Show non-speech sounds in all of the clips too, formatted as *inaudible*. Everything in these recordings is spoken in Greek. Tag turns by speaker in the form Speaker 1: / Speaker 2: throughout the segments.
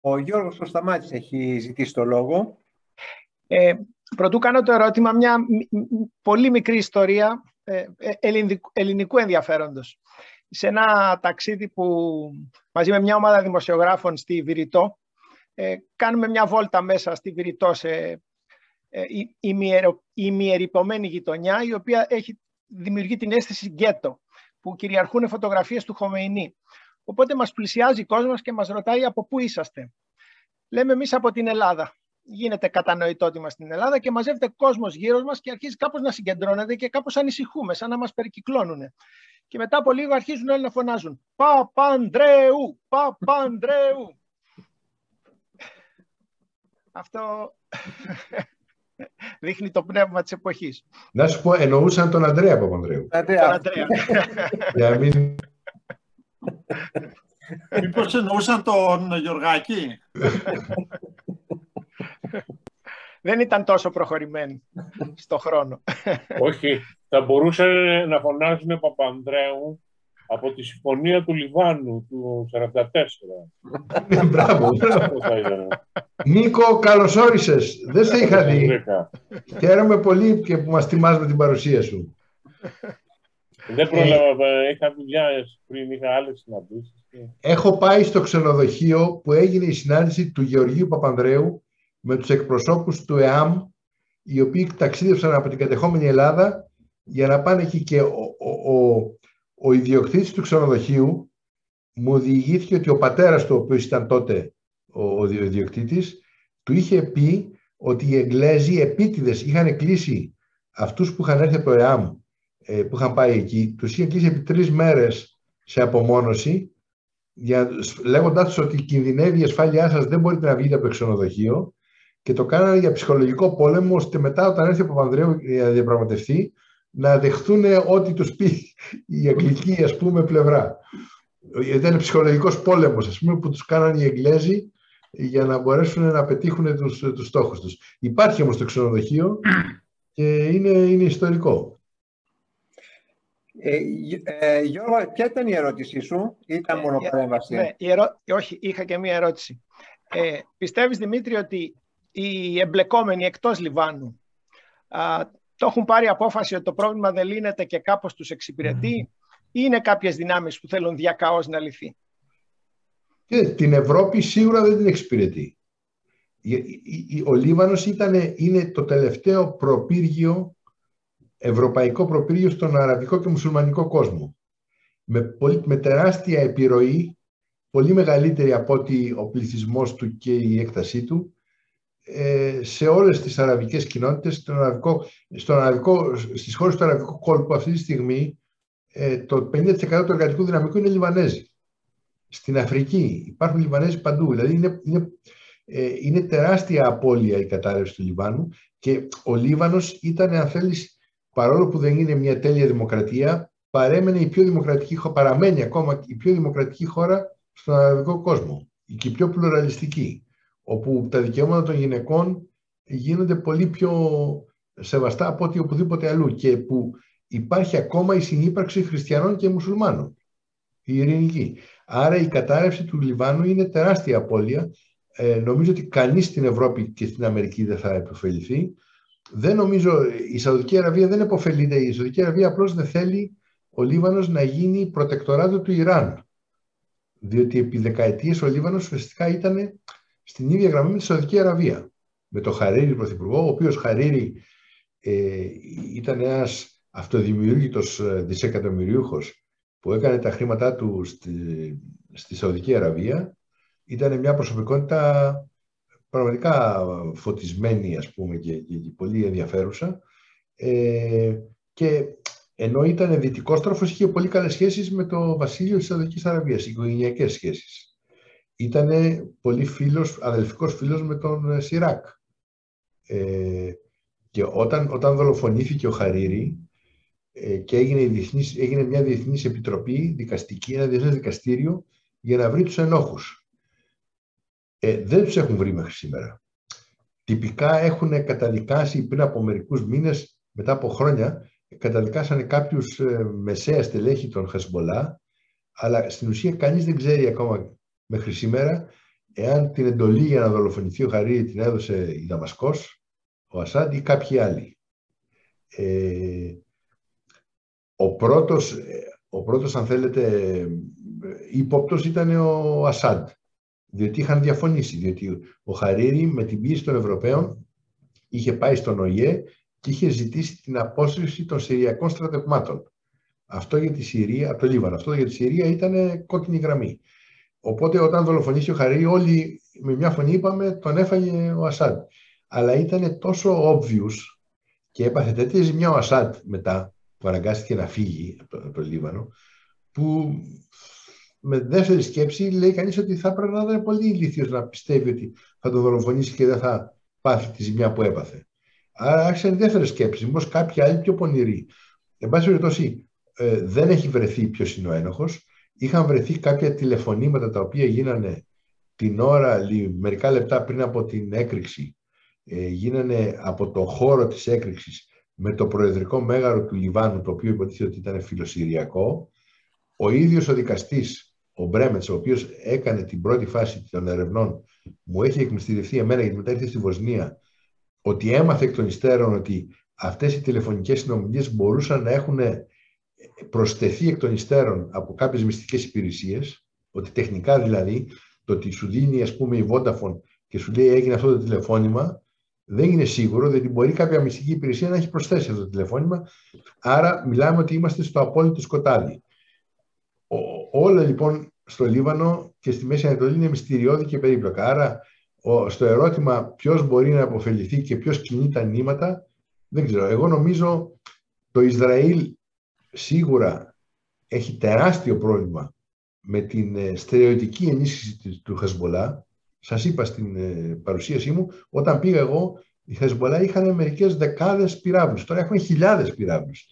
Speaker 1: Ο Γιώργος Κωνσταμάτης έχει ζητήσει το λόγο.
Speaker 2: Ε, πρωτού κάνω το ερώτημα, μια πολύ μικρή ιστορία ε, ε ελληνικού ενδιαφέροντος. Σε ένα ταξίδι που μαζί με μια ομάδα δημοσιογράφων στη Βηρητό, ε, κάνουμε μια βόλτα μέσα στη Βηρητό σε ε, ημιερυπωμένη γειτονιά, η οποία έχει δημιουργεί την αίσθηση γκέτο, που κυριαρχούν φωτογραφίες του Χομεϊνή. Οπότε μας πλησιάζει ο κόσμος και μας ρωτάει από πού είσαστε. Λέμε εμείς από την Ελλάδα. Γίνεται κατανοητό ότι είμαστε στην Ελλάδα και μαζεύεται κόσμος γύρω μας και αρχίζει κάπως να συγκεντρώνεται και κάπως ανησυχούμε, σαν να μας περικυκλώνουν. Και μετά από λίγο αρχίζουν όλοι να φωνάζουν «Παπανδρέου! Παπανδρέου!» Αυτό *laughs* δείχνει το πνεύμα της εποχής.
Speaker 3: Να σου πω, εννοούσαν τον Ανδρέα Παπανδρέου.
Speaker 2: Τον Ανδρέα.
Speaker 3: Για μην
Speaker 4: Μήπως εννοούσαν τον Γιωργάκη;
Speaker 2: Δεν ήταν τόσο προχωρημένοι στο χρόνο.
Speaker 5: Όχι, θα μπορούσαν να φωνάζουν Παπανδρέου από τη Συμφωνία του Λιβάνου του 1944.
Speaker 3: Μπράβο. Νίκο, καλώς όρισες. Δεν σε είχα δει. Χαίρομαι πολύ και που μας τιμάς με την παρουσία σου.
Speaker 5: Δεν πρόλαβα, είχα δουλειά πριν, είχα άλλες συναντήσεις.
Speaker 3: Έχω πάει στο ξενοδοχείο που έγινε η συνάντηση του Γεωργίου Παπανδρέου με τους εκπροσώπους του ΕΑΜ, οι οποίοι ταξίδευσαν από την κατεχόμενη Ελλάδα για να πάνε εκεί και ο, ο, ο, ο ιδιοκτήτης του ξενοδοχείου μου διηγήθηκε ότι ο πατέρας του, ο οποίος ήταν τότε ο, ο ιδιοκτήτης, του είχε πει ότι οι Εγγλέζοι επίτηδες είχαν κλείσει αυτούς που είχαν έρθει από το ΕΑΜ, ε, που είχαν πάει εκεί, τους είχαν κλείσει επί τρεις μέρες σε απομόνωση για, λέγοντάς ότι κινδυνεύει η ασφάλειά σας, δεν μπορείτε να βγείτε από το ξενοδοχείο και το κάνανε για ψυχολογικό πόλεμο, ώστε μετά όταν έρθει ο Παπανδρέου για να διαπραγματευτεί, να δεχτούν ό,τι τους πει *laughs* η αγγλική ας πούμε πλευρά. Ήταν ψυχολογικός πόλεμος ας πούμε που τους κάνανε οι Εγγλέζοι για να μπορέσουν να πετύχουν τους, τους στόχους τους. Υπάρχει όμως το ξενοδοχείο και είναι, είναι ιστορικό.
Speaker 1: Ε, ε, Γιώργο, ποια ήταν η ερώτησή σου, ήταν ε, μόνο παρέμβαση;
Speaker 2: Ναι, όχι, είχα και μία ερώτηση. Ε, πιστεύεις, Δημήτρη, ότι οι εμπλεκόμενοι εκτός Λιβάνου α, το έχουν πάρει απόφαση ότι το πρόβλημα δεν λύνεται και κάπως τους εξυπηρετεί mm. ή είναι κάποιες δυνάμεις που θέλουν διακαώς να λυθεί;
Speaker 3: Και την Ευρώπη σίγουρα δεν την εξυπηρετεί. Ο Λίβανος ήταν, είναι το τελευταίο προπύργιο ευρωπαϊκό προπύργιο στον αραβικό και μουσουλμανικό κόσμο. Με, πολύ, με τεράστια επιρροή, πολύ μεγαλύτερη από ότι ο πληθυσμός του και η έκτασή του, ε, σε όλες τις αραβικές κοινότητες, στον αραβικό, στον αραβικό, στις χώρες του αραβικού κόλπου αυτή τη στιγμή, ε, το 50% του εργατικού δυναμικού είναι Λιβανέζοι. Στην Αφρική υπάρχουν Λιβανέζοι παντού. Δηλαδή είναι, είναι, ε, είναι τεράστια απώλεια η κατάρρευση του Λιβάνου και ο Λίβανος ήταν, αν θέλεις, παρόλο που δεν είναι μια τέλεια δημοκρατία, παρέμενε η πιο δημοκρατική, παραμένει ακόμα η πιο δημοκρατική χώρα στον αραβικό κόσμο και η πιο πλουραλιστική, όπου τα δικαιώματα των γυναικών γίνονται πολύ πιο σεβαστά από ό,τι οπουδήποτε αλλού και που υπάρχει ακόμα η συνύπαρξη χριστιανών και μουσουλμάνων, η ειρηνική. Άρα η κατάρρευση του Λιβάνου είναι τεράστια απώλεια. Ε, νομίζω ότι κανείς στην Ευρώπη και στην Αμερική δεν θα επωφεληθεί δεν νομίζω, η Σαουδική Αραβία δεν επωφελείται. Η Σαουδική Αραβία απλώς δεν θέλει ο Λίβανος να γίνει προτεκτοράτο του Ιράν. Διότι επί δεκαετίες ο Λίβανος ουσιαστικά ήταν στην ίδια γραμμή με τη Σαουδική Αραβία. Με τον Χαρίρι πρωθυπουργό, ο οποίος Χαρίρι ε, ήταν ένας αυτοδημιούργητος ε, δισεκατομμυριούχος που έκανε τα χρήματά του στη, στη Σαουδική Αραβία. Ήταν μια προσωπικότητα πραγματικά φωτισμένη ας πούμε και, και, πολύ ενδιαφέρουσα ε, και ενώ ήταν δυτικόστροφος είχε πολύ καλές σχέσεις με το βασίλειο της Σαουδικής Αραβίας, οικογενειακές σχέσεις. Ήταν πολύ φίλος, αδελφικός φίλος με τον ε, Σιράκ. Ε, και όταν, όταν δολοφονήθηκε ο Χαρίρη ε, και έγινε, διεθνής, έγινε μια διεθνής επιτροπή δικαστική, ένα διεθνές δικαστήριο για να βρει τους ενόχους ε, δεν τους έχουν βρει μέχρι σήμερα. Τυπικά έχουν καταδικάσει πριν από μερικούς μήνες, μετά από χρόνια, καταδικάσανε κάποιους ε, μεσαία στελέχη των Χεσμολά, αλλά στην ουσία κανείς δεν ξέρει ακόμα μέχρι σήμερα εάν την εντολή για να δολοφονηθεί ο Χαρίρη την έδωσε η Δαμασκός, ο Ασάντ ή κάποιοι άλλοι. Ε, ο πρώτος, ο πρώτος, αν θέλετε, ύποπτος ήταν ο Ασάντ, διότι είχαν διαφωνήσει, διότι ο Χαρίρη με την πίεση των Ευρωπαίων είχε πάει στον ΟΗΕ και είχε ζητήσει την απόσυρση των Συριακών στρατευμάτων. Αυτό για τη Συρία, από το Λίβανο, αυτό για τη Συρία ήταν κόκκινη γραμμή. Οπότε όταν δολοφονήσει ο Χαρίρη όλοι με μια φωνή είπαμε τον έφαγε ο Ασάντ. Αλλά ήταν τόσο obvious και έπαθε τέτοια ζημιά ο Ασάντ μετά που αναγκάστηκε να φύγει από το, Λίβανο που με δεύτερη σκέψη λέει κανείς ότι θα πρέπει να είναι πολύ ηλίθιος να πιστεύει ότι θα τον δολοφονήσει και δεν θα πάθει τη ζημιά που έπαθε. Άρα άρχισαν δεύτερη σκέψη, μήπως κάποιοι άλλοι πιο πονηροί. Εν πάση περιπτώσει, ε, δεν έχει βρεθεί ποιος είναι ο ένοχος. Είχαν βρεθεί κάποια τηλεφωνήματα τα οποία γίνανε την ώρα, μερικά λεπτά πριν από την έκρηξη, ε, γίνανε από το χώρο της έκρηξης με το προεδρικό μέγαρο του Λιβάνου, το οποίο υποτίθεται ότι ήταν φιλοσυριακό. Ο ίδιος ο δικαστής, ο Μπρέμετς, ο οποίος έκανε την πρώτη φάση των ερευνών, μου έχει εκμυστηρευτεί εμένα γιατί μετά ήρθε στη Βοσνία, ότι έμαθε εκ των υστέρων ότι αυτές οι τηλεφωνικές συνομιλίες μπορούσαν να έχουν προσθεθεί εκ των υστέρων από κάποιες μυστικές υπηρεσίες, ότι τεχνικά δηλαδή, το ότι σου δίνει ας πούμε η Vodafone και σου λέει έγινε αυτό το τηλεφώνημα, δεν είναι σίγουρο, διότι μπορεί κάποια μυστική υπηρεσία να έχει προσθέσει αυτό το τηλεφώνημα. Άρα μιλάμε ότι είμαστε στο απόλυτο σκοτάδι. όλα λοιπόν στο Λίβανο και στη Μέση Ανατολή είναι μυστηριώδη και περίπλοκα. Άρα στο ερώτημα ποιος μπορεί να αποφεληθεί και ποιος κινεί τα νήματα, δεν ξέρω. Εγώ νομίζω το Ισραήλ σίγουρα έχει τεράστιο πρόβλημα με την ε, στερεωτική ενίσχυση του Χεσμολά. Σας είπα στην ε, παρουσίασή μου, όταν πήγα εγώ, οι Χεσμολά είχαν μερικές δεκάδες πυράβλους. Τώρα έχουν χιλιάδες πυράβλους.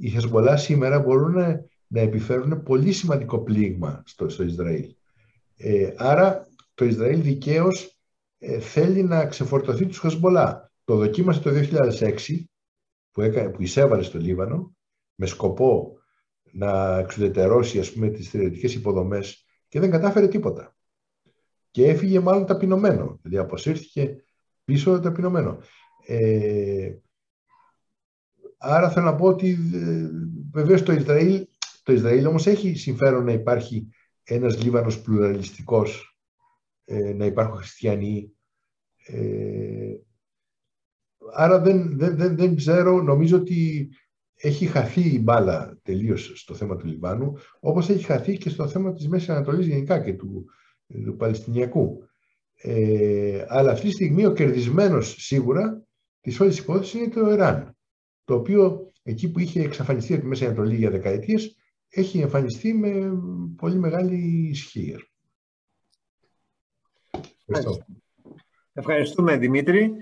Speaker 3: Οι Χεσμολά σήμερα μπορούν να επιφέρουν πολύ σημαντικό πλήγμα στο, στο Ισραήλ. Ε, άρα το Ισραήλ δικαίως ε, θέλει να ξεφορτωθεί τους Χεσμολά. Το δοκίμασε το 2006 που, έκανε, που εισέβαλε στο Λίβανο με σκοπό να εξουδετερώσει ας πούμε τις στρατιωτικές υποδομές και δεν κατάφερε τίποτα. Και έφυγε μάλλον ταπεινωμένο, δηλαδή αποσύρθηκε πίσω ταπεινωμένο. Ε, άρα θέλω να πω ότι ε, βεβαίως το Ισραήλ, το Ισραήλ όμως έχει συμφέρον να υπάρχει ένας Λίβανος πλουραλιστικός, ε, να υπάρχουν χριστιανοί. Ε, άρα δεν, δεν, δεν, δεν ξέρω, νομίζω ότι έχει χαθεί η μπάλα τελείως στο θέμα του Λιβάνου, όπως έχει χαθεί και στο θέμα της Μέσης Ανατολής γενικά και του, του Παλαιστινιακού. Ε, αλλά αυτή τη στιγμή ο κερδισμένος σίγουρα της όλης υπόθεσης είναι το Ιράν. Το οποίο εκεί που είχε εξαφανιστεί από τη Μέση Ανατολή για δεκαετίες, έχει εμφανιστεί με πολύ μεγάλη ισχύ.
Speaker 1: Ευχαριστούμε Δημήτρη.